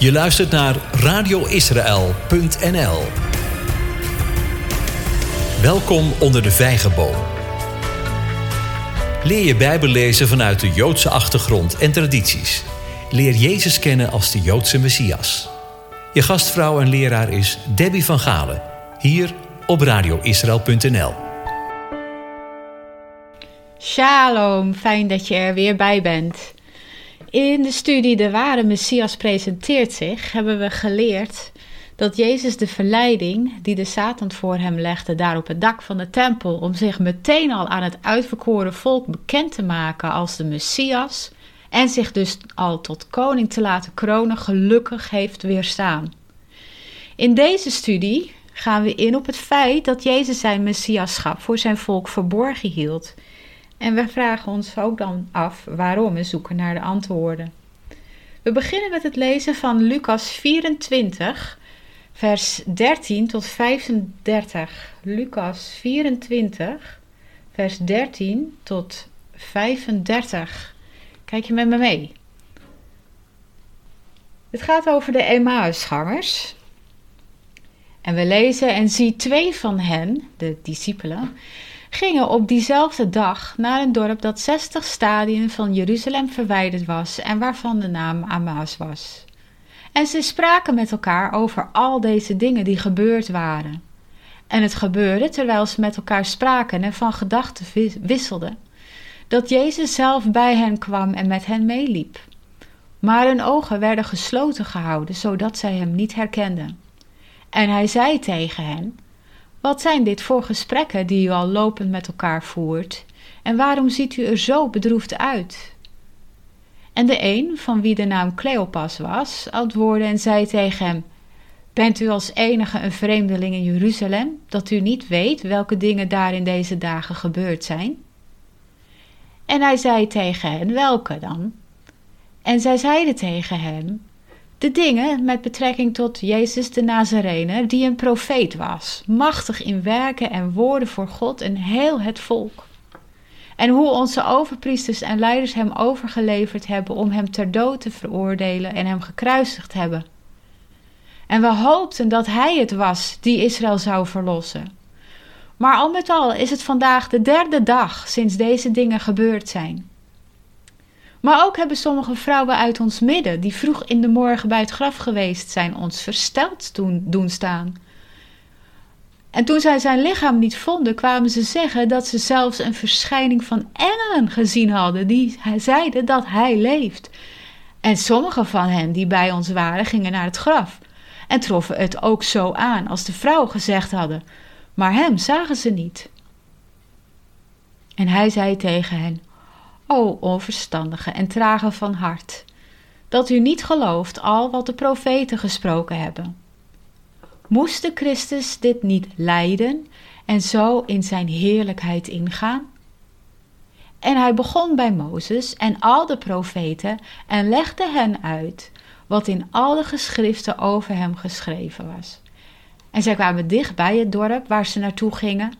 Je luistert naar radioisrael.nl. Welkom onder de vijgenboom. Leer je Bijbel lezen vanuit de Joodse achtergrond en tradities. Leer Jezus kennen als de Joodse Messias. Je gastvrouw en leraar is Debbie van Galen, hier op radioisrael.nl. Shalom, fijn dat je er weer bij bent. In de studie De Ware Messias presenteert zich hebben we geleerd dat Jezus de verleiding die de Satan voor hem legde daar op het dak van de tempel om zich meteen al aan het uitverkoren volk bekend te maken als de Messias en zich dus al tot koning te laten kronen gelukkig heeft weerstaan. In deze studie gaan we in op het feit dat Jezus zijn Messiaschap voor zijn volk verborgen hield en we vragen ons ook dan af waarom en zoeken naar de antwoorden. We beginnen met het lezen van Lucas 24, vers 13 tot 35. Lucas 24, vers 13 tot 35. Kijk je met me mee? Het gaat over de Emmausgangers. En we lezen en zie twee van hen, de discipelen, gingen op diezelfde dag naar een dorp dat 60 stadien van Jeruzalem verwijderd was en waarvan de naam Amaas was. En ze spraken met elkaar over al deze dingen die gebeurd waren. En het gebeurde terwijl ze met elkaar spraken en van gedachten wisselden, dat Jezus zelf bij hen kwam en met hen meeliep. Maar hun ogen werden gesloten gehouden, zodat zij hem niet herkenden. En hij zei tegen hen: wat zijn dit voor gesprekken die u al lopend met elkaar voert? En waarom ziet u er zo bedroefd uit? En de een, van wie de naam Cleopas was, antwoordde en zei tegen hem: Bent u als enige een vreemdeling in Jeruzalem, dat u niet weet welke dingen daar in deze dagen gebeurd zijn? En hij zei tegen hen: Welke dan? En zij zeiden tegen hem: de dingen met betrekking tot Jezus de Nazarene, die een profeet was, machtig in werken en woorden voor God en heel het volk. En hoe onze overpriesters en leiders hem overgeleverd hebben om hem ter dood te veroordelen en hem gekruisigd hebben. En we hoopten dat hij het was die Israël zou verlossen. Maar al met al is het vandaag de derde dag sinds deze dingen gebeurd zijn. Maar ook hebben sommige vrouwen uit ons midden, die vroeg in de morgen bij het graf geweest zijn, ons versteld doen, doen staan. En toen zij zijn lichaam niet vonden, kwamen ze zeggen dat ze zelfs een verschijning van engelen gezien hadden, die zeiden dat hij leeft. En sommige van hen die bij ons waren, gingen naar het graf en troffen het ook zo aan als de vrouw gezegd hadden, maar hem zagen ze niet. En hij zei tegen hen: O onverstandige en trage van hart, dat u niet gelooft al wat de profeten gesproken hebben. Moest de Christus dit niet lijden en zo in zijn heerlijkheid ingaan? En hij begon bij Mozes en al de profeten en legde hen uit wat in alle geschriften over hem geschreven was. En zij kwamen dicht bij het dorp waar ze naartoe gingen,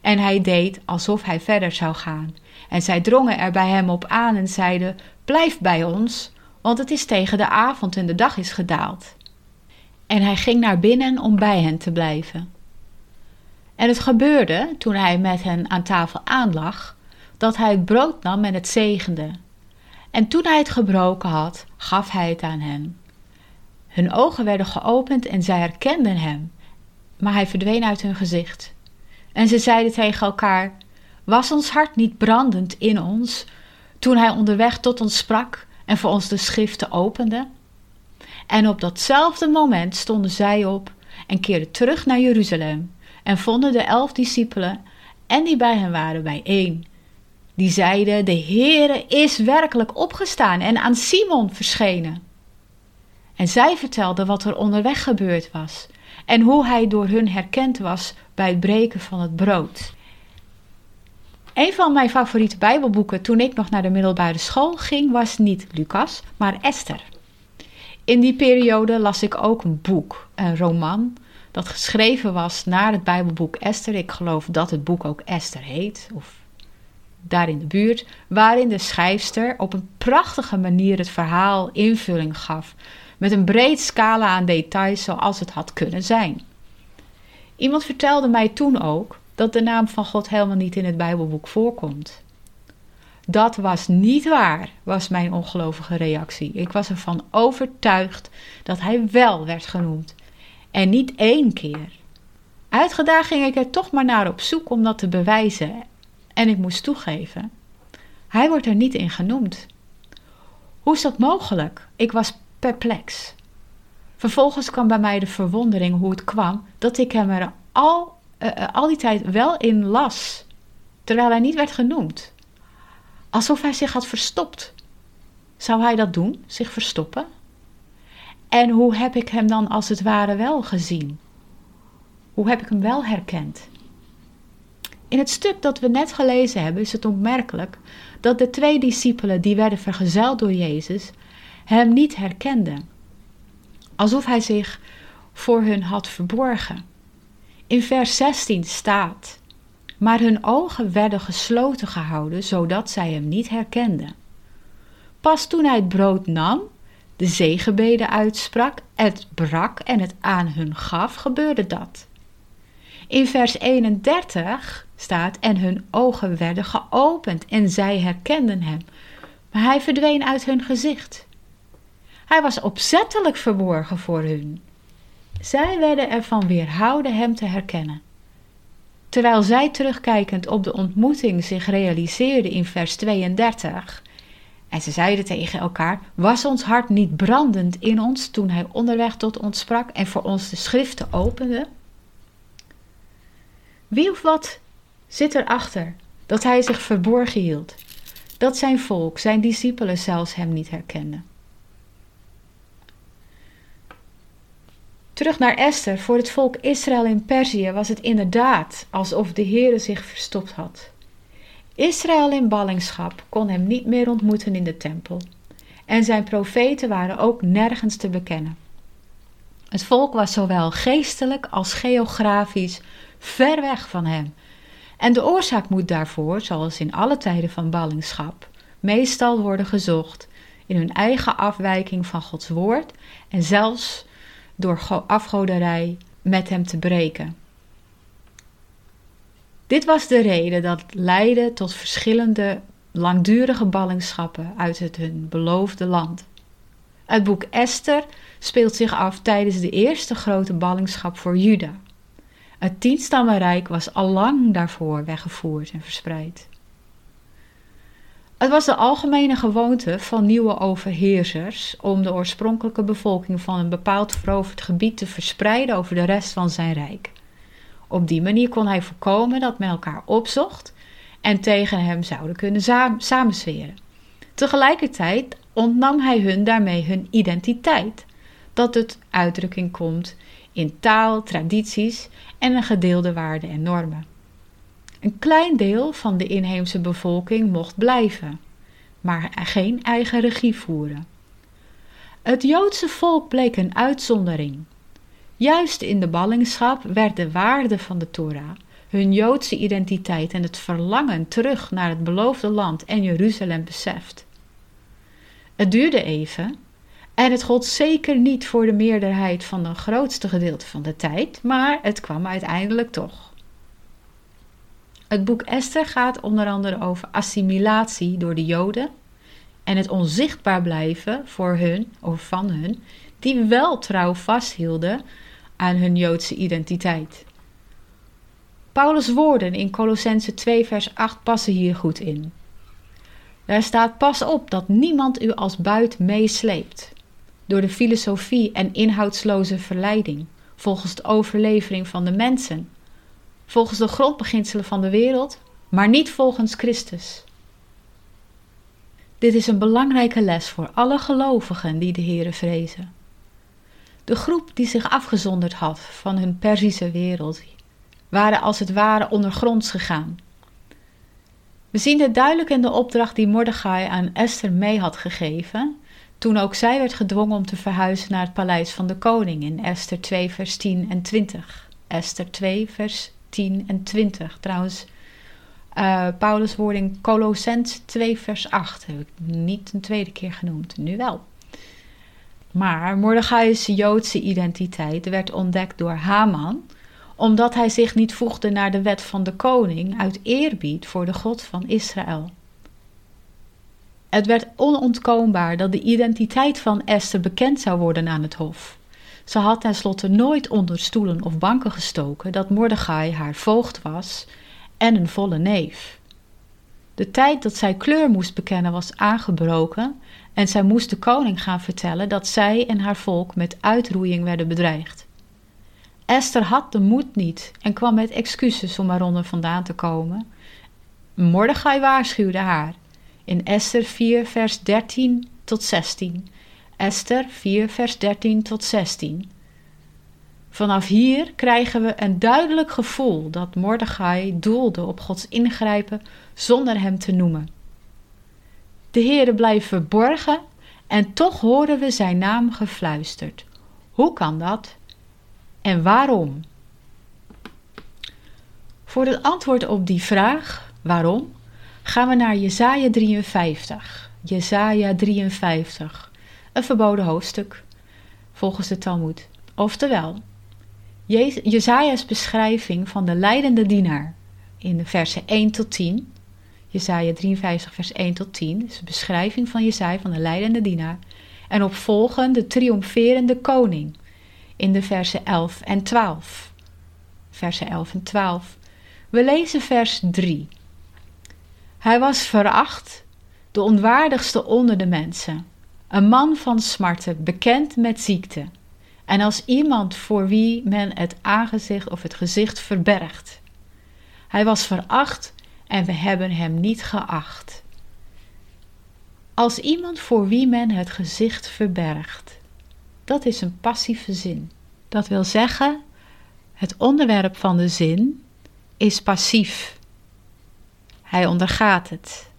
en hij deed alsof hij verder zou gaan. En zij drongen er bij hem op aan en zeiden: Blijf bij ons, want het is tegen de avond en de dag is gedaald. En hij ging naar binnen om bij hen te blijven. En het gebeurde, toen hij met hen aan tafel aanlag, dat hij het brood nam en het zegende. En toen hij het gebroken had, gaf hij het aan hen. Hun ogen werden geopend en zij herkenden hem, maar hij verdween uit hun gezicht. En ze zeiden tegen elkaar: Was ons hart niet brandend in ons toen hij onderweg tot ons sprak en voor ons de schriften opende? En op datzelfde moment stonden zij op en keerden terug naar Jeruzalem en vonden de elf discipelen en die bij hen waren bijeen. Die zeiden: De Heere is werkelijk opgestaan en aan Simon verschenen. En zij vertelden wat er onderweg gebeurd was en hoe hij door hun herkend was bij het breken van het brood. Een van mijn favoriete Bijbelboeken toen ik nog naar de middelbare school ging was niet Lucas, maar Esther. In die periode las ik ook een boek, een roman, dat geschreven was naar het Bijbelboek Esther. Ik geloof dat het boek ook Esther heet, of daar in de buurt, waarin de schrijfster op een prachtige manier het verhaal invulling gaf met een breed scala aan details zoals het had kunnen zijn. Iemand vertelde mij toen ook dat de naam van God helemaal niet in het Bijbelboek voorkomt. Dat was niet waar, was mijn ongelovige reactie. Ik was ervan overtuigd dat hij wel werd genoemd. En niet één keer. Uitgedaagd ging ik er toch maar naar op zoek om dat te bewijzen. En ik moest toegeven: hij wordt er niet in genoemd. Hoe is dat mogelijk? Ik was perplex. Vervolgens kwam bij mij de verwondering hoe het kwam dat ik hem er al, uh, al die tijd wel in las, terwijl hij niet werd genoemd. Alsof hij zich had verstopt. Zou hij dat doen, zich verstoppen? En hoe heb ik hem dan als het ware wel gezien? Hoe heb ik hem wel herkend? In het stuk dat we net gelezen hebben is het opmerkelijk dat de twee discipelen die werden vergezeld door Jezus hem niet herkenden, alsof hij zich voor hun had verborgen. In vers 16 staat: Maar hun ogen werden gesloten gehouden, zodat zij hem niet herkenden. Pas toen hij het brood nam, de zegenbeden uitsprak, het brak en het aan hun gaf, gebeurde dat. In vers 31 staat: En hun ogen werden geopend en zij herkenden hem, maar hij verdween uit hun gezicht. Hij was opzettelijk verborgen voor hun. Zij werden ervan weerhouden hem te herkennen. Terwijl zij terugkijkend op de ontmoeting zich realiseerden in vers 32, en ze zeiden tegen elkaar: Was ons hart niet brandend in ons toen hij onderweg tot ons sprak en voor ons de schriften opende? Wie of wat zit erachter dat hij zich verborgen hield, dat zijn volk, zijn discipelen zelfs hem niet herkenden? Terug naar Esther. Voor het volk Israël in Perzië was het inderdaad alsof de Heere zich verstopt had. Israël in ballingschap kon hem niet meer ontmoeten in de tempel. En zijn profeten waren ook nergens te bekennen. Het volk was zowel geestelijk als geografisch ver weg van hem. En de oorzaak moet daarvoor, zoals in alle tijden van ballingschap, meestal worden gezocht in hun eigen afwijking van Gods woord en zelfs door afgoderij met hem te breken. Dit was de reden dat leidde tot verschillende langdurige ballingschappen uit het hun beloofde land. Het boek Esther speelt zich af tijdens de eerste grote ballingschap voor Juda. Het tienstammenrijk was al lang daarvoor weggevoerd en verspreid. Het was de algemene gewoonte van nieuwe overheersers om de oorspronkelijke bevolking van een bepaald veroverd gebied te verspreiden over de rest van zijn rijk. Op die manier kon hij voorkomen dat men elkaar opzocht en tegen hem zouden kunnen samenzweren. Tegelijkertijd ontnam hij hun daarmee hun identiteit, dat het uitdrukking komt in taal, tradities en een gedeelde waarden en normen. Een klein deel van de inheemse bevolking mocht blijven, maar geen eigen regie voeren. Het Joodse volk bleek een uitzondering. Juist in de ballingschap werd de waarde van de Torah, hun Joodse identiteit en het verlangen terug naar het beloofde land en Jeruzalem beseft. Het duurde even, en het gold zeker niet voor de meerderheid van het grootste gedeelte van de tijd, maar het kwam uiteindelijk toch. Het boek Esther gaat onder andere over assimilatie door de Joden en het onzichtbaar blijven voor hun of van hun die wel trouw vasthielden aan hun Joodse identiteit. Paulus' woorden in Colossense 2 vers 8 passen hier goed in. Daar staat pas op dat niemand u als buit meesleept door de filosofie en inhoudsloze verleiding volgens de overlevering van de mensen volgens de grondbeginselen van de wereld, maar niet volgens Christus. Dit is een belangrijke les voor alle gelovigen die de Here vrezen. De groep die zich afgezonderd had van hun Perzische wereld, waren als het ware ondergronds gegaan. We zien dit duidelijk in de opdracht die Mordechai aan Esther mee had gegeven, toen ook zij werd gedwongen om te verhuizen naar het paleis van de koning in Esther 2, vers 10 en 20. Esther 2, vers 10 en 20. Trouwens, uh, Paulus' woording Colossens 2 vers 8 heb ik niet een tweede keer genoemd, nu wel. Maar Mordechai's Joodse identiteit werd ontdekt door Haman, omdat hij zich niet voegde naar de wet van de koning uit eerbied voor de God van Israël. Het werd onontkoombaar dat de identiteit van Esther bekend zou worden aan het hof. Ze had tenslotte nooit onder stoelen of banken gestoken dat Mordechai haar voogd was en een volle neef. De tijd dat zij kleur moest bekennen was aangebroken en zij moest de koning gaan vertellen dat zij en haar volk met uitroeiing werden bedreigd. Esther had de moed niet en kwam met excuses om eronder vandaan te komen. Mordechai waarschuwde haar in Esther 4, vers 13 tot 16. Esther 4, vers 13 tot 16. Vanaf hier krijgen we een duidelijk gevoel dat Mordechai doelde op Gods ingrijpen zonder hem te noemen. De Heere blijft verborgen en toch horen we zijn naam gefluisterd. Hoe kan dat en waarom? Voor het antwoord op die vraag, waarom, gaan we naar Jesaja 53. Jesaja 53, een verboden hoofdstuk, volgens de Talmud. Oftewel, Jezaja's beschrijving van de leidende dienaar in de versen 1 tot 10. Jesaja 53 vers 1 tot 10 is de beschrijving van Jezaja van de leidende dienaar. En opvolgend de triomferende koning in de versen 11 en 12. Versen 11 en 12. We lezen vers 3. Hij was veracht, de onwaardigste onder de mensen, een man van smarten, bekend met ziekte, en als iemand voor wie men het aangezicht of het gezicht verbergt. Hij was veracht en we hebben hem niet geacht. Als iemand voor wie men het gezicht verbergt. Dat is een passieve zin. Dat wil zeggen, het onderwerp van de zin is passief. Hij ondergaat het.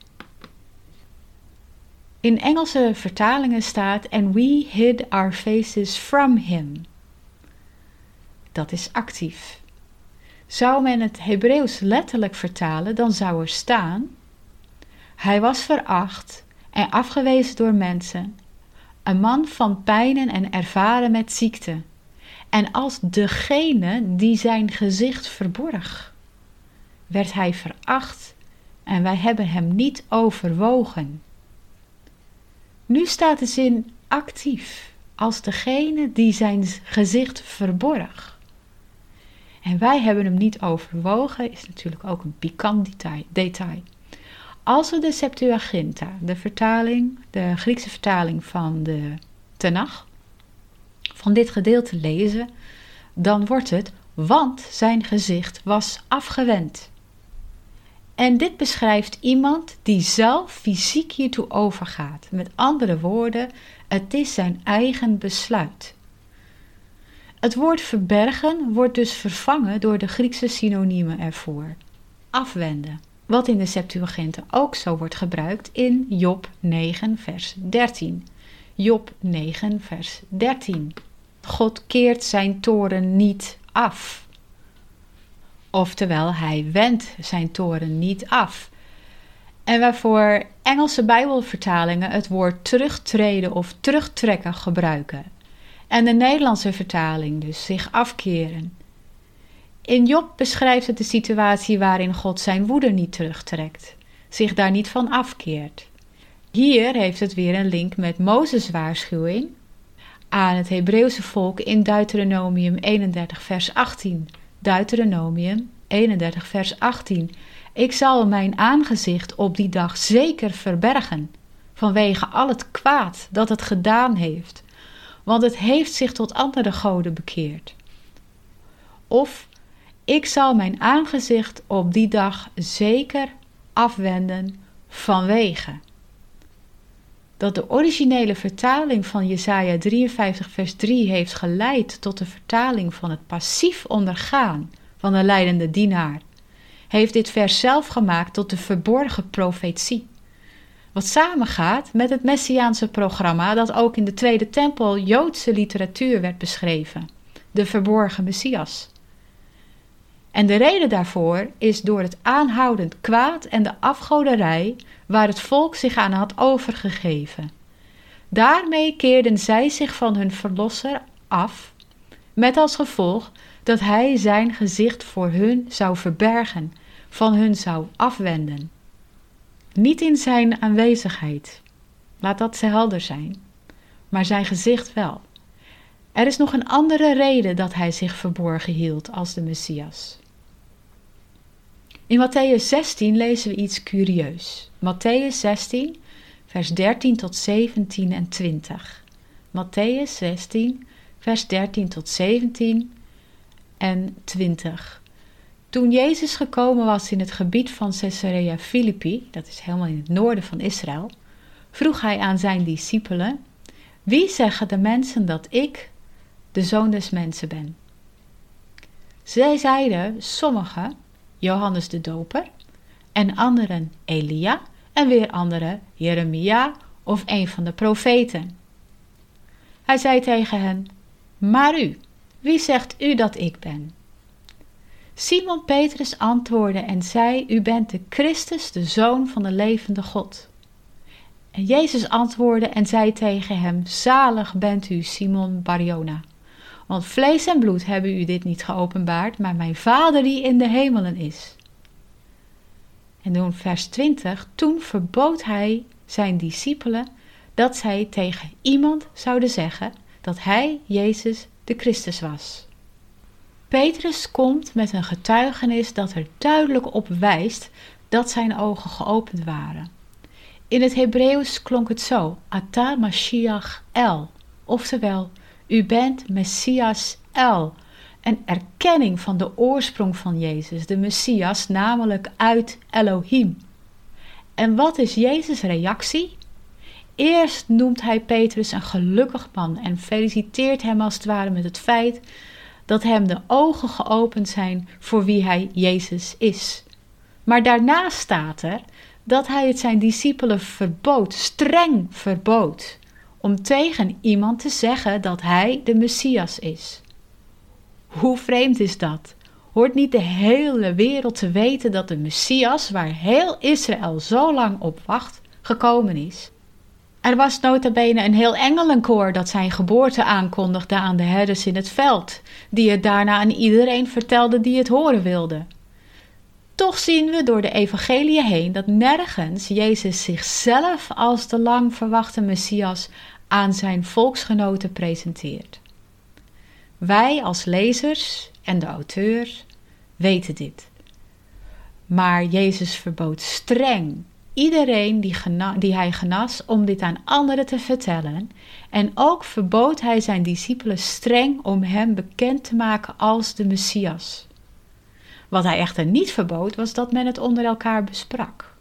In Engelse vertalingen staat: And we hid our faces from him. Dat is actief. Zou men het Hebreeuws letterlijk vertalen, dan zou er staan: Hij was veracht en afgewezen door mensen, een man van pijnen en ervaren met ziekte, en als degene die zijn gezicht verborg, werd hij veracht en wij hebben hem niet overwogen. Nu staat de zin actief, als degene die zijn gezicht verborg. En wij hebben hem niet overwogen, is natuurlijk ook een pikant detail. Als we de Septuaginta, de vertaling, de Griekse vertaling van de Tenach, van dit gedeelte lezen, dan wordt het, want zijn gezicht was afgewend. En dit beschrijft iemand die zelf fysiek hiertoe overgaat. Met andere woorden, het is zijn eigen besluit. Het woord verbergen wordt dus vervangen door de Griekse synoniemen ervoor. Afwenden, wat in de Septuaginta ook zo wordt gebruikt in Job 9 vers 13. Job 9 vers 13. God keert zijn toren niet af. Oftewel, hij wendt zijn toren niet af. En waarvoor Engelse Bijbelvertalingen het woord terugtreden of terugtrekken gebruiken. En de Nederlandse vertaling dus zich afkeren. In Job beschrijft het de situatie waarin God zijn woede niet terugtrekt, zich daar niet van afkeert. Hier heeft het weer een link met Mozes' waarschuwing aan het Hebreeuwse volk in Deuteronomium 31, vers 18. Deuteronomium 31, vers 18. Ik zal mijn aangezicht op die dag zeker verbergen, vanwege al het kwaad dat het gedaan heeft, want het heeft zich tot andere goden bekeerd. Of ik zal mijn aangezicht op die dag zeker afwenden vanwege. Dat de originele vertaling van Jesaja 53 vers 3 heeft geleid tot de vertaling van het passief ondergaan van de leidende dienaar, heeft dit vers zelf gemaakt tot de verborgen profetie. Wat samengaat met het Messiaanse programma dat ook in de Tweede Tempel Joodse literatuur werd beschreven, de verborgen Messias. En de reden daarvoor is door het aanhoudend kwaad en de afgoderij waar het volk zich aan had overgegeven. Daarmee keerden zij zich van hun verlosser af, met als gevolg dat hij zijn gezicht voor hun zou verbergen, van hun zou afwenden. Niet in zijn aanwezigheid, laat dat ze helder zijn, maar zijn gezicht wel. Er is nog een andere reden dat hij zich verborgen hield als de Messias. In Matthäus 16 lezen we iets curieus. Matthäus 16, vers 13 tot 17 en 20. Matthäus 16, vers 13 tot 17 en 20. Toen Jezus gekomen was in het gebied van Caesarea Philippi, dat is helemaal in het noorden van Israël, vroeg hij aan zijn discipelen: Wie zeggen de mensen dat ik de zoon des mensen ben? Zij zeiden sommigen Johannes de Doper en anderen Elia en weer anderen Jeremia of een van de profeten. Hij zei tegen hen: Maar u, wie zegt u dat ik ben? Simon Petrus antwoordde en zei: U bent de Christus, de zoon van de levende God. En Jezus antwoordde en zei tegen hem: Zalig bent u, Simon Barjona. Want vlees en bloed hebben u dit niet geopenbaard, maar mijn Vader die in de hemelen is. En toen vers 20, toen verbood hij zijn discipelen dat zij tegen iemand zouden zeggen dat hij, Jezus, de Christus was. Petrus komt met een getuigenis dat er duidelijk op wijst dat zijn ogen geopend waren. In het Hebreeuws klonk het zo: Ata Mashiach El, oftewel, u bent Messias El, een erkenning van de oorsprong van Jezus, de Messias, namelijk uit Elohim. En wat is Jezus' reactie? Eerst noemt hij Petrus een gelukkig man en feliciteert hem als het ware met het feit dat hem de ogen geopend zijn voor wie hij Jezus is. Maar daarna staat er dat hij het zijn discipelen verbood, streng verbood, om tegen iemand te zeggen dat hij de Messias is. Hoe vreemd is dat? Hoort niet de hele wereld te weten dat de Messias, waar heel Israël zo lang op wacht, gekomen is? Er was nota bene een heel engelenkoor dat zijn geboorte aankondigde aan de herders in het veld, die het daarna aan iedereen vertelde die het horen wilde. Toch zien we door de evangelie heen dat nergens Jezus zichzelf als de lang verwachte Messias aan zijn volksgenoten presenteert. Wij als lezers en de auteur weten dit. Maar Jezus verbood streng iedereen die, die hij genas om dit aan anderen te vertellen. En ook verbood hij zijn discipelen streng om hem bekend te maken als de Messias. Wat hij echter niet verbood, was dat men het onder elkaar besprak.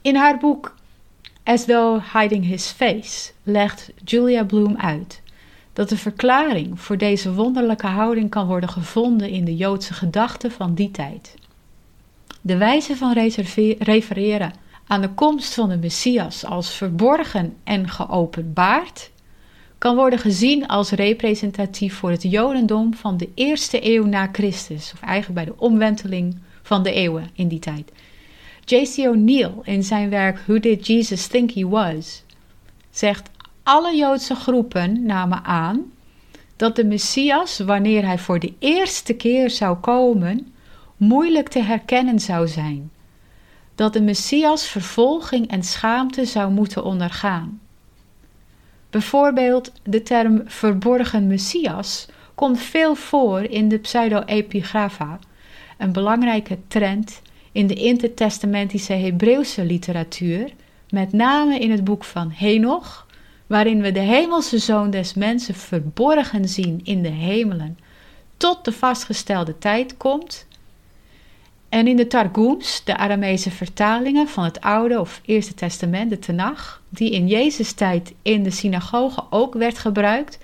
In haar boek As Though Hiding His Face legt Julia Bloom uit dat de verklaring voor deze wonderlijke houding kan worden gevonden in de Joodse gedachten van die tijd. De wijze van refereren aan de komst van de Messias als verborgen en geopenbaard kan worden gezien als representatief voor het Jodendom van de eerste eeuw na Christus, of eigenlijk bij de omwenteling van de eeuwen in die tijd. J.C. O'Neill in zijn werk Who Did Jesus Think He Was zegt alle Joodse groepen namen aan dat de Messias, wanneer hij voor de eerste keer zou komen, moeilijk te herkennen zou zijn. Dat de Messias vervolging en schaamte zou moeten ondergaan. Bijvoorbeeld de term verborgen Messias komt veel voor in de pseudo-epigrapha, een belangrijke trend in de intertestamentische Hebreeuwse literatuur, met name in het boek van Henoch, waarin we de hemelse zoon des mensen verborgen zien in de hemelen, tot de vastgestelde tijd komt. En in de Targums, de Aramese vertalingen van het Oude of Eerste Testament, de Tenach, die in Jezus' tijd in de synagoge ook werd gebruikt,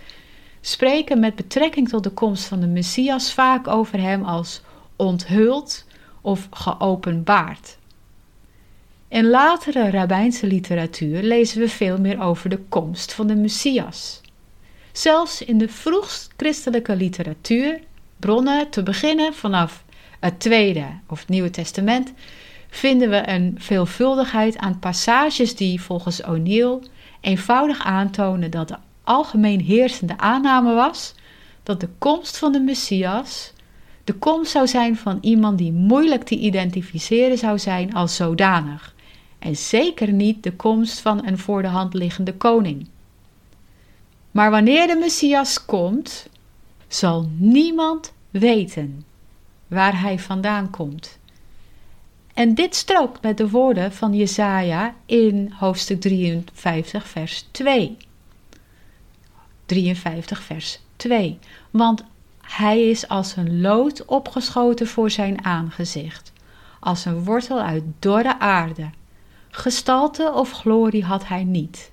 spreken met betrekking tot de komst van de Messias vaak over hem als onthuld of geopenbaard. In latere rabbijnse literatuur lezen we veel meer over de komst van de Messias. Zelfs in de vroegst christelijke literatuur, bronnen te beginnen vanaf het Tweede of Nieuwe Testament, vinden we een veelvuldigheid aan passages die volgens O'Neill eenvoudig aantonen dat de algemeen heersende aanname was dat de komst van de Messias de komst zou zijn van iemand die moeilijk te identificeren zou zijn als zodanig, en zeker niet de komst van een voor de hand liggende koning. Maar wanneer de Messias komt, zal niemand weten waar hij vandaan komt. En dit strookt met de woorden van Jesaja in hoofdstuk 53, vers 2. 53, vers 2. Want hij is als een lood opgeschoten voor zijn aangezicht, als een wortel uit dorre aarde. Gestalte of glorie had hij niet.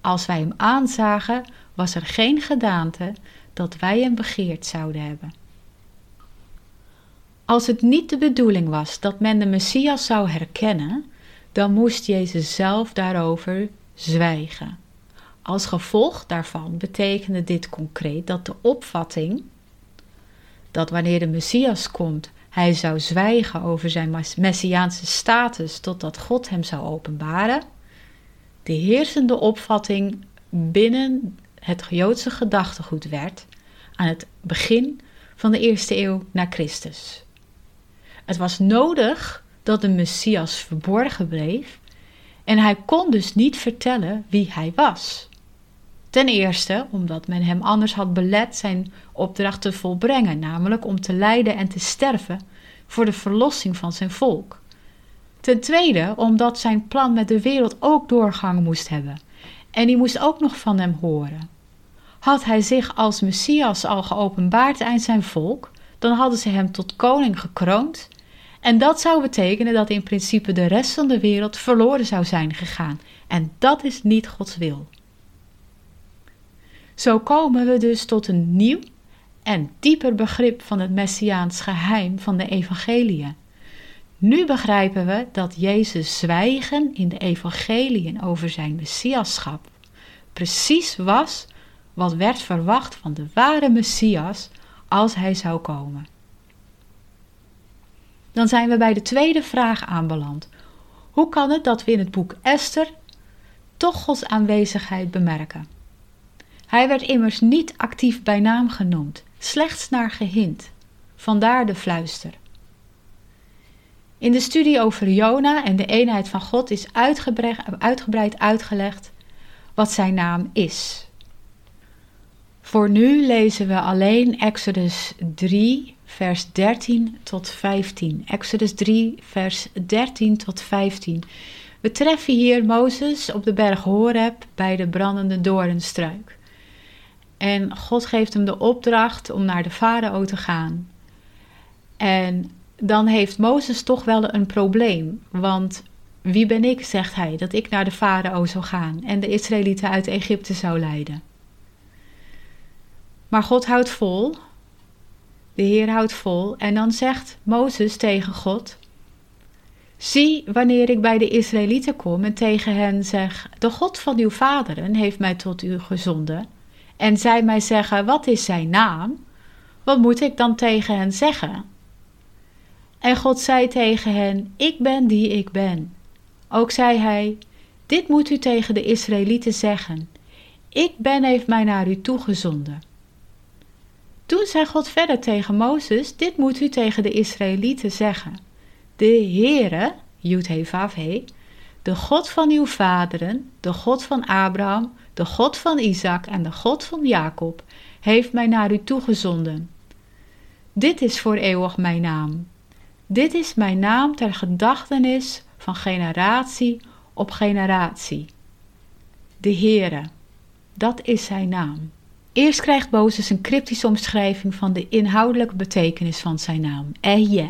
Als wij hem aanzagen, was er geen gedaante dat wij hem begeerd zouden hebben. Als het niet de bedoeling was dat men de Messias zou herkennen, dan moest Jezus zelf daarover zwijgen. Als gevolg daarvan betekende dit concreet dat de opvatting dat wanneer de Messias komt, hij zou zwijgen over zijn messiaanse status totdat God hem zou openbaren, de heersende opvatting binnen het Joodse gedachtegoed werd aan het begin van de eerste eeuw na Christus. Het was nodig dat de Messias verborgen bleef en hij kon dus niet vertellen wie hij was. Ten eerste omdat men hem anders had belet zijn opdracht te volbrengen, namelijk om te lijden en te sterven voor de verlossing van zijn volk. Ten tweede omdat zijn plan met de wereld ook doorgang moest hebben en die moest ook nog van hem horen. Had hij zich als Messias al geopenbaard aan zijn volk, dan hadden ze hem tot koning gekroond en dat zou betekenen dat in principe de rest van de wereld verloren zou zijn gegaan en dat is niet Gods wil. Zo komen we dus tot een nieuw en dieper begrip van het messiaans geheim van de evangeliën. Nu begrijpen we dat Jezus zwijgen in de evangeliën over zijn messiaschap precies was wat werd verwacht van de ware messias als hij zou komen. Dan zijn we bij de tweede vraag aanbeland. Hoe kan het dat we in het boek Esther toch Gods aanwezigheid bemerken? Hij werd immers niet actief bij naam genoemd, slechts naar gehind. Vandaar de fluister. In de studie over Jona en de eenheid van God is uitgebreid uitgelegd wat zijn naam is. Voor nu lezen we alleen Exodus 3, vers 13 tot 15. Exodus 3, vers 13 tot 15. We treffen hier Mozes op de berg Horeb bij de brandende doornstruik. En God geeft hem de opdracht om naar de farao te gaan. En dan heeft Mozes toch wel een probleem. Want wie ben ik, zegt hij, dat ik naar de farao zou gaan en de Israëlieten uit Egypte zou leiden. Maar God houdt vol. De Heer houdt vol. En dan zegt Mozes tegen God: Zie, wanneer ik bij de Israëlieten kom en tegen hen zeg: De God van uw vaderen heeft mij tot u gezonden en zij mij zeggen: Wat is zijn naam? Wat moet ik dan tegen hen zeggen? En God zei tegen hen: Ik ben die ik ben. Ook zei hij: Dit moet u tegen de Israëlieten zeggen: Ik ben heeft mij naar u toegezonden. Toen zei God verder tegen Mozes: Dit moet u tegen de Israëlieten zeggen: De Heere, Yud-He-Vav-He, de God van uw vaderen, de God van Abraham, de God van Isaac en de God van Jacob, heeft mij naar u toegezonden. Dit is voor eeuwig mijn naam. Dit is mijn naam ter gedachtenis van generatie op generatie. De Heere, dat is zijn naam. Eerst krijgt Mozes een cryptische omschrijving van de inhoudelijke betekenis van zijn naam, Ehje,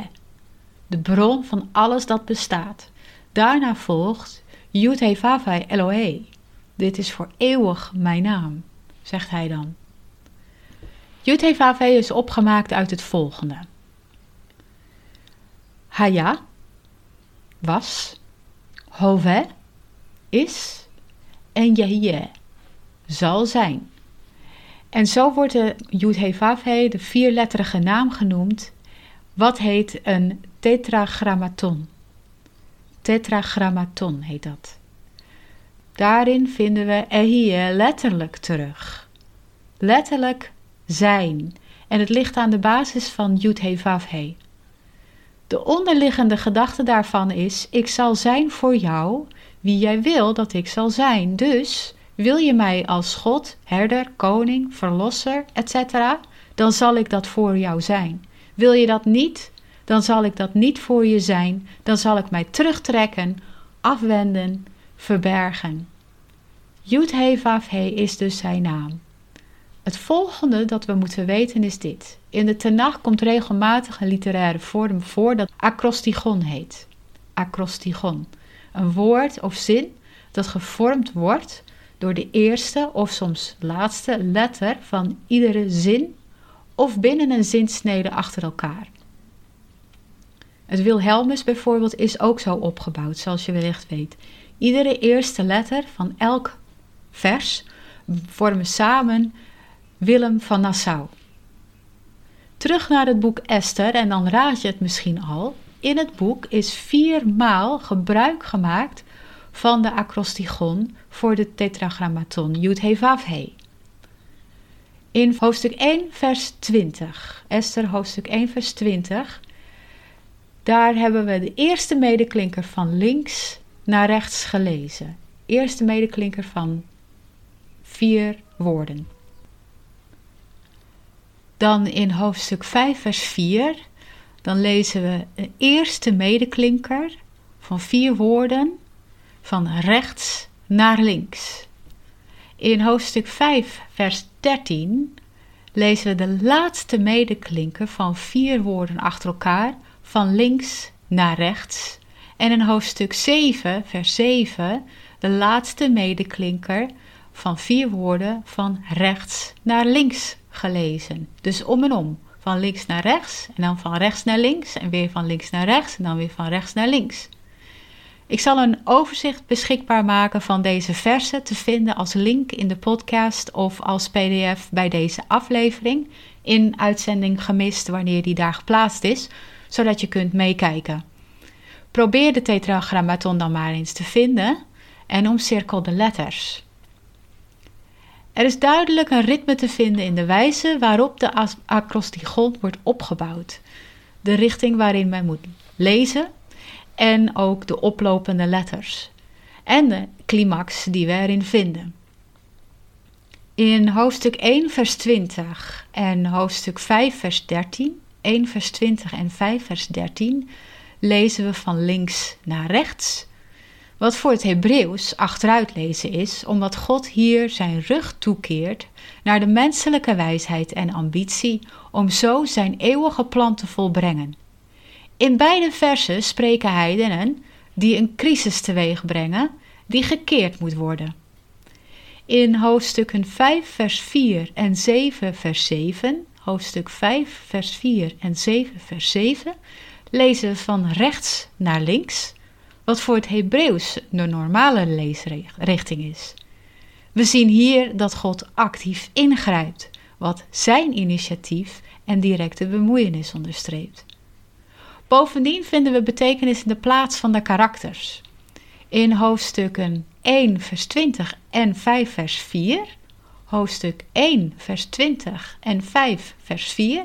de bron van alles dat bestaat. Daarna volgt Yud He Elohe, dit is voor eeuwig mijn naam, zegt hij dan. Yud is opgemaakt uit het volgende. Haya was, Hove is en Yehye zal zijn. En zo wordt de Yud de vierletterige naam genoemd, wat heet een tetragrammaton. Tetragrammaton heet dat. Daarin vinden we Ehie letterlijk terug. Letterlijk zijn. En het ligt aan de basis van Yud He. De onderliggende gedachte daarvan is: ik zal zijn voor jou wie jij wil dat ik zal zijn. Dus wil je mij als God, herder, koning, verlosser, etc., dan zal ik dat voor jou zijn. Wil je dat niet, dan zal ik dat niet voor je zijn. Dan zal ik mij terugtrekken, afwenden, verbergen. Yud He is dus zijn naam. Het volgende dat we moeten weten is dit. In de Tenach komt regelmatig een literaire vorm voor dat acrostigon heet. Acrostigon. Een woord of zin dat gevormd wordt door de eerste of soms laatste letter van iedere zin of binnen een zinsnede achter elkaar. Het Wilhelmus bijvoorbeeld is ook zo opgebouwd, zoals je wellicht weet. Iedere eerste letter van elk vers vormen samen Willem van Nassau. Terug naar het boek Esther, en dan raad je het misschien al. In het boek is viermaal gebruik gemaakt van de acrostigon voor de tetragrammaton Yud He Vav. In hoofdstuk 1 vers 20, Esther hoofdstuk 1 vers 20, daar hebben we de eerste medeklinker van links naar rechts gelezen. Eerste medeklinker van vier woorden. Dan in hoofdstuk 5 vers 4, dan lezen we een eerste medeklinker van vier woorden van rechts naar links. In hoofdstuk 5, vers 13 lezen we de laatste medeklinker van vier woorden achter elkaar van links naar rechts. En in hoofdstuk 7, vers 7, de laatste medeklinker van vier woorden van rechts naar links gelezen. Dus om en om. Van links naar rechts en dan van rechts naar links en weer van links naar rechts en dan weer van rechts naar links. Ik zal een overzicht beschikbaar maken van deze versen te vinden als link in de podcast of als PDF bij deze aflevering in uitzending gemist wanneer die daar geplaatst is, zodat je kunt meekijken. Probeer de tetragrammaton dan maar eens te vinden en omcirkel de letters. Er is duidelijk een ritme te vinden in de wijze waarop de acrostigon wordt opgebouwd, de richting waarin men moet lezen en ook de oplopende letters en de climax die we erin vinden. In hoofdstuk 1 vers 20 en hoofdstuk 5 vers 13, 1 vers 20 en 5 vers 13 lezen we van links naar rechts, wat voor het Hebreeuws achteruit lezen is, omdat God hier zijn rug toekeert naar de menselijke wijsheid en ambitie om zo zijn eeuwige plan te volbrengen. In beide versen spreken heidenen die een crisis teweeg brengen, die gekeerd moet worden. In hoofdstukken 5, vers 4 en 7, vers 7, hoofdstuk 5, vers 4 en 7, vers 7, lezen van rechts naar links, wat voor het Hebreeuws de normale leesrichting is. We zien hier dat God actief ingrijpt, wat zijn initiatief en directe bemoeienis onderstreept. Bovendien vinden we betekenis in de plaats van de karakters. In hoofdstukken 1 vers 20 en 5 vers 4, hoofdstuk 1 vers 20 en 5 vers 4,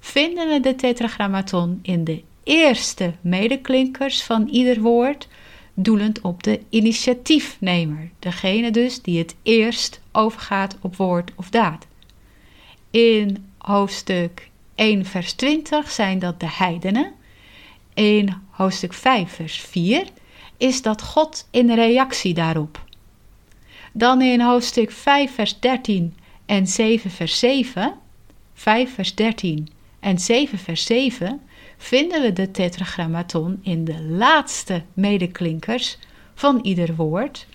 vinden we de tetragrammaton in de eerste medeklinkers van ieder woord, doelend op de initiatiefnemer, degene dus die het eerst overgaat op woord of daad. In hoofdstuk 1 vers 20 zijn dat de heidenen, in hoofdstuk 5, vers 4, is dat God in reactie daarop. Dan in hoofdstuk 5, vers 13 en 7, vers 7, 5, vers 13 en 7, vers 7, vinden we de tetragrammaton in de laatste medeklinkers van ieder woord,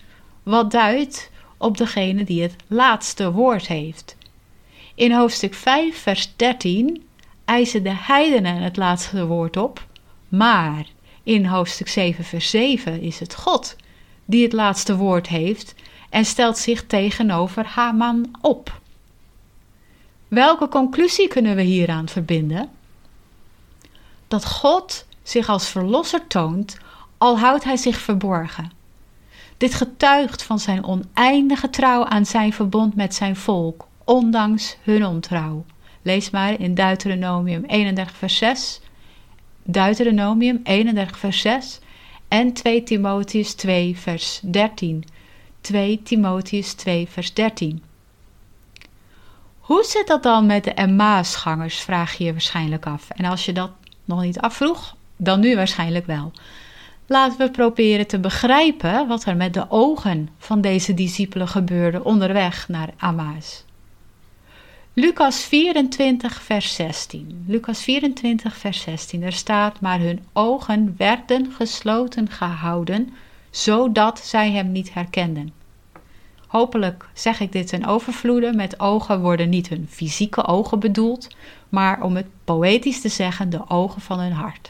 wat duidt op degene die het laatste woord heeft. In hoofdstuk 5, vers 13 eisen de heidenen het laatste woord op, maar in hoofdstuk 7, vers 7 is het God die het laatste woord heeft en stelt zich tegenover Haman op. Welke conclusie kunnen we hieraan verbinden? Dat God zich als verlosser toont, al houdt hij zich verborgen. Dit getuigt van zijn oneindige trouw aan zijn verbond met zijn volk, ondanks hun ontrouw. Lees maar in Deuteronomium 31 vers 6, Deuteronomium 31 vers 6 en 2 Timotheus 2 vers 13. 2 Timotheus 2 vers 13. Hoe zit dat dan met de Emmausgangers, vraag je je waarschijnlijk af. En als je dat nog niet afvroeg, dan nu waarschijnlijk wel. Laten we proberen te begrijpen wat er met de ogen van deze discipelen gebeurde onderweg naar Emmaus. Lucas 24, vers 16. Lucas 24, vers 16. Er staat: Maar hun ogen werden gesloten gehouden, zodat zij hem niet herkenden. Hopelijk zeg ik dit in overvloede. Met ogen worden niet hun fysieke ogen bedoeld, maar om het poëtisch te zeggen, de ogen van hun hart.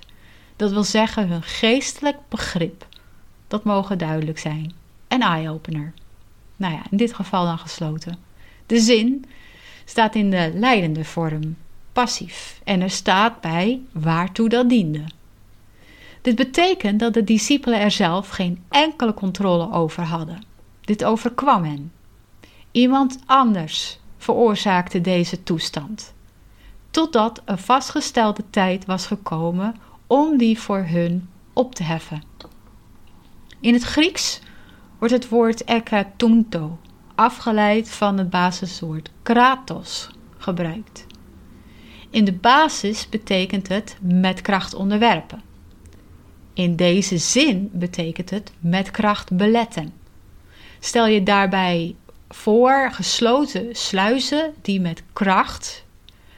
Dat wil zeggen hun geestelijk begrip. Dat mogen duidelijk zijn. En eye-opener. Nou ja, in dit geval dan gesloten. De zin staat in de leidende vorm, passief, en er staat bij waartoe dat diende. Dit betekent dat de discipelen er zelf geen enkele controle over hadden. Dit overkwam hen. Iemand anders veroorzaakte deze toestand, totdat een vastgestelde tijd was gekomen om die voor hun op te heffen. In het Grieks wordt het woord ekatunto afgeleid van het basiswoord kratos gebruikt. In de basis betekent het met kracht onderwerpen. In deze zin betekent het met kracht beletten. Stel je daarbij voor gesloten sluizen die met kracht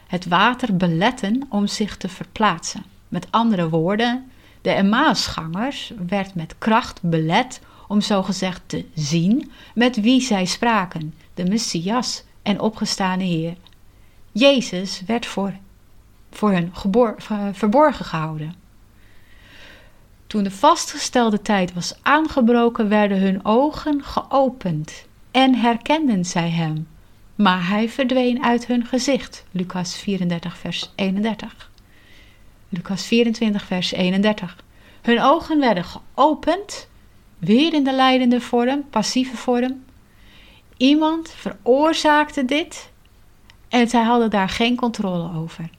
het water beletten om zich te verplaatsen. Met andere woorden, de Emmausgangers werd met kracht belet om zogezegd te zien met wie zij spraken, de Messias en opgestane Heer. Jezus werd voor, voor hun verborgen gehouden. Toen de vastgestelde tijd was aangebroken, werden hun ogen geopend en herkenden zij hem. Maar hij verdween uit hun gezicht. Lucas 34, vers 31. Lucas 24, vers 31. Hun ogen werden geopend, weer in de leidende vorm, passieve vorm. Iemand veroorzaakte dit en zij hadden daar geen controle over.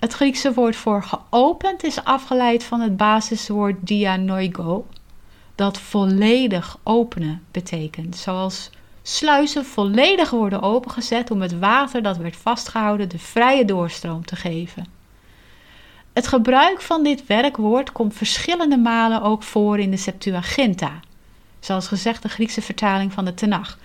Het Griekse woord voor geopend is afgeleid van het basiswoord dianoigo, dat volledig openen betekent. Zoals sluizen volledig worden opengezet om het water dat werd vastgehouden de vrije doorstroom te geven. Het gebruik van dit werkwoord komt verschillende malen ook voor in de Septuaginta, zoals gezegd de Griekse vertaling van de Tenach.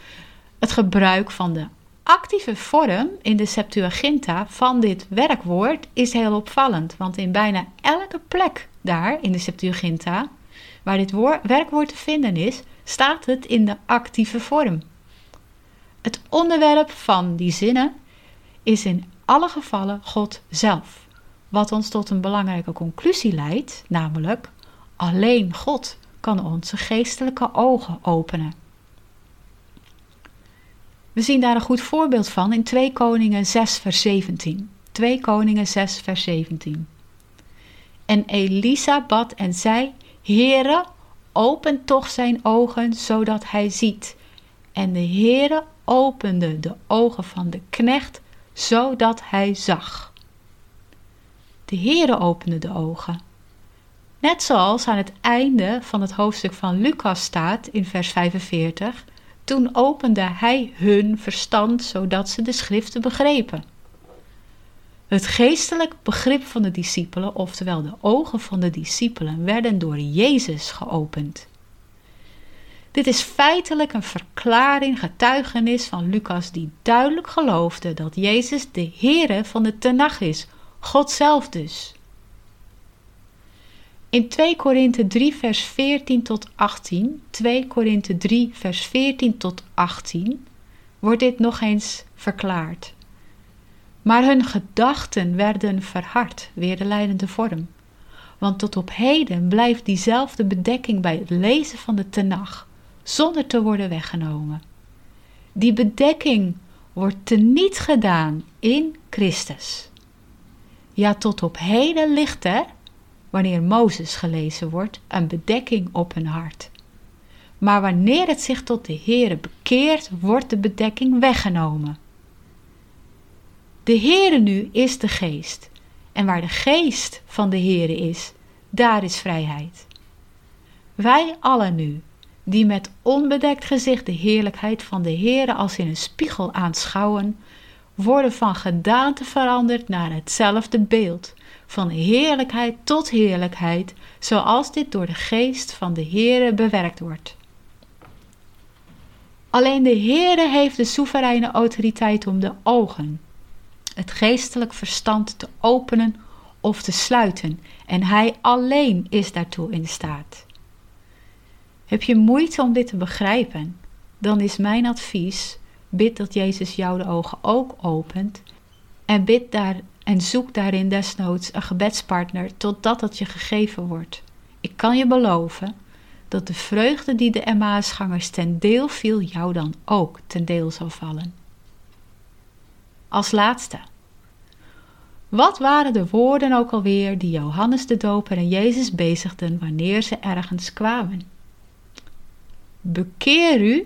Het gebruik van de actieve vorm in de Septuaginta van dit werkwoord is heel opvallend, want in bijna elke plek daar in de Septuaginta waar dit werkwoord te vinden is, staat het in de actieve vorm. Het onderwerp van die zinnen is in alle gevallen God zelf, wat ons tot een belangrijke conclusie leidt, namelijk alleen God kan onze geestelijke ogen openen. We zien daar een goed voorbeeld van in 2 Koningen 6, vers 17. 2 Koningen 6, vers 17. En Elisa bad en zei: Heere, open toch zijn ogen, zodat hij ziet. En de Heere opende de ogen van de knecht, zodat hij zag. De Heere opende de ogen. Net zoals aan het einde van het hoofdstuk van Lucas staat in vers 45 toen opende hij hun verstand zodat ze de schriften begrepen. Het geestelijk begrip van de discipelen, oftewel de ogen van de discipelen, werden door Jezus geopend. Dit is feitelijk een verklaring, getuigenis van Lucas, die duidelijk geloofde dat Jezus de Heere van de Tenach is, God zelf dus. In 2 Korinthe 3 vers 14 tot 18, 2 Korinthe 3 vers 14 tot 18, wordt dit nog eens verklaard. Maar hun gedachten werden verhard, weer de leidende vorm. Want tot op heden blijft diezelfde bedekking bij het lezen van de Tenach, zonder te worden weggenomen. Die bedekking wordt teniet gedaan in Christus. Ja, tot op heden ligt er wanneer Mozes gelezen wordt, een bedekking op hun hart. Maar wanneer het zich tot de Heere bekeert, wordt de bedekking weggenomen. De Heere nu is de geest. En waar de geest van de Heere is, daar is vrijheid. Wij allen nu, die met onbedekt gezicht de heerlijkheid van de Heere als in een spiegel aanschouwen, worden van gedaante veranderd naar hetzelfde beeld, van heerlijkheid tot heerlijkheid, zoals dit door de geest van de Heere bewerkt wordt. Alleen de Heere heeft de soevereine autoriteit om de ogen, het geestelijk verstand te openen of te sluiten, en Hij alleen is daartoe in staat. Heb je moeite om dit te begrijpen? Dan is mijn advies: bid dat Jezus jou de ogen ook opent en bid daar en zoek daarin desnoods een gebedspartner totdat het je gegeven wordt. Ik kan je beloven dat de vreugde die de Emmausgangers ten deel viel, jou dan ook ten deel zal vallen. Als laatste. Wat waren de woorden ook alweer die Johannes de Doper en Jezus bezigden wanneer ze ergens kwamen? Bekeer u,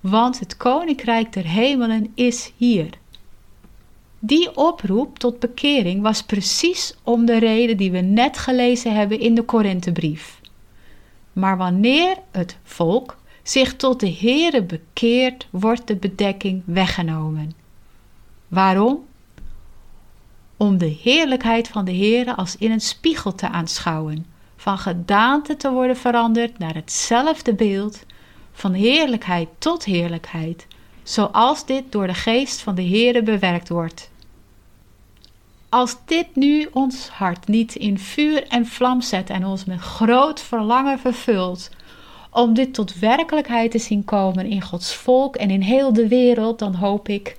want het koninkrijk der hemelen is hier. Die oproep tot bekering was precies om de reden die we net gelezen hebben in de Korinthebrief. Maar wanneer het volk zich tot de Heere bekeert, wordt de bedekking weggenomen. Waarom? Om de heerlijkheid van de Heere als in een spiegel te aanschouwen, van gedaante te worden veranderd naar hetzelfde beeld, van heerlijkheid tot heerlijkheid, zoals dit door de geest van de Heere bewerkt wordt. Als dit nu ons hart niet in vuur en vlam zet en ons met groot verlangen vervult, om dit tot werkelijkheid te zien komen in Gods volk en in heel de wereld, dan hoop ik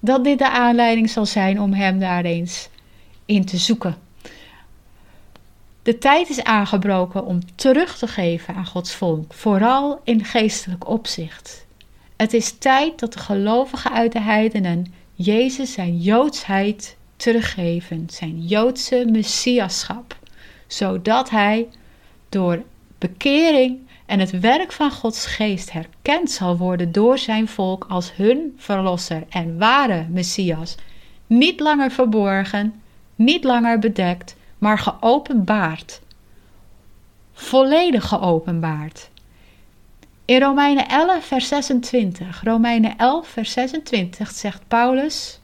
dat dit de aanleiding zal zijn om Hem daar eens in te zoeken. De tijd is aangebroken om terug te geven aan Gods volk, vooral in geestelijk opzicht. Het is tijd dat de gelovigen uit de heidenen Jezus zijn joodsheid teruggeven, zijn Joodse messiaschap, zodat hij door bekering en het werk van Gods geest herkend zal worden door zijn volk als hun verlosser en ware messias, niet langer verborgen, niet langer bedekt, maar geopenbaard. Volledig geopenbaard. In Romeinen 11, vers 26, Romeinen 11, vers 26 zegt Paulus: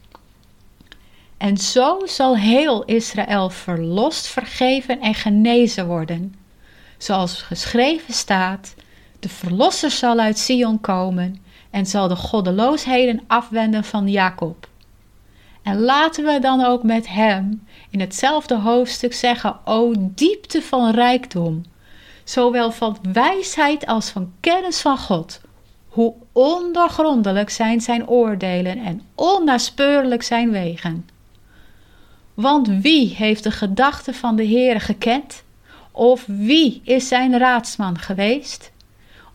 En zo zal heel Israël verlost, vergeven en genezen worden. Zoals geschreven staat: De verlosser zal uit Sion komen en zal de goddeloosheden afwenden van Jacob. En laten we dan ook met hem in hetzelfde hoofdstuk zeggen: O diepte van rijkdom, zowel van wijsheid als van kennis van God. Hoe ondoorgrondelijk zijn zijn oordelen en onnaspeurlijk zijn wegen. Want wie heeft de gedachten van de Heere gekend? Of wie is zijn raadsman geweest?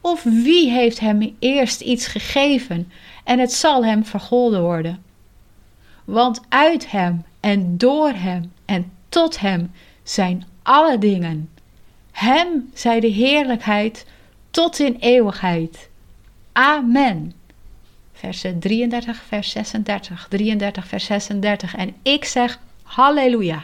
Of wie heeft hem eerst iets gegeven en het zal hem vergolden worden? Want uit hem en door hem en tot hem zijn alle dingen. Hem zij de heerlijkheid tot in eeuwigheid. Amen. Versen 33, vers 36, 33, vers 36. En ik zeg halleluja.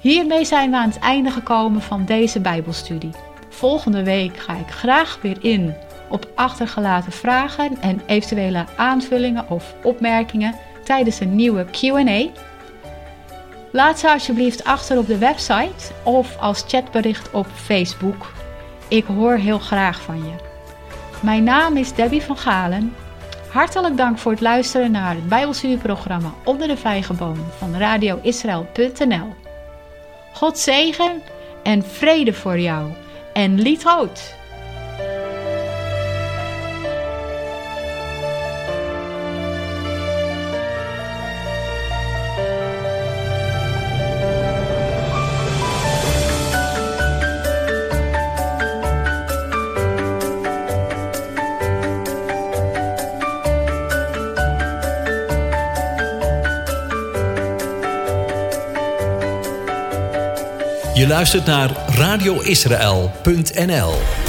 Hiermee zijn we aan het einde gekomen van deze Bijbelstudie. Volgende week ga ik graag weer in op achtergelaten vragen en eventuele aanvullingen of opmerkingen tijdens een nieuwe QA. Laat ze alsjeblieft achter op de website of als chatbericht op Facebook. Ik hoor heel graag van je. Mijn naam is Debbie van Galen. Hartelijk dank voor het luisteren naar het Bijbelstudieprogramma Onder de Vijgenboom van radioisrael.nl. God zegen en vrede voor jou en lied rood. Luistert naar radioisrael.nl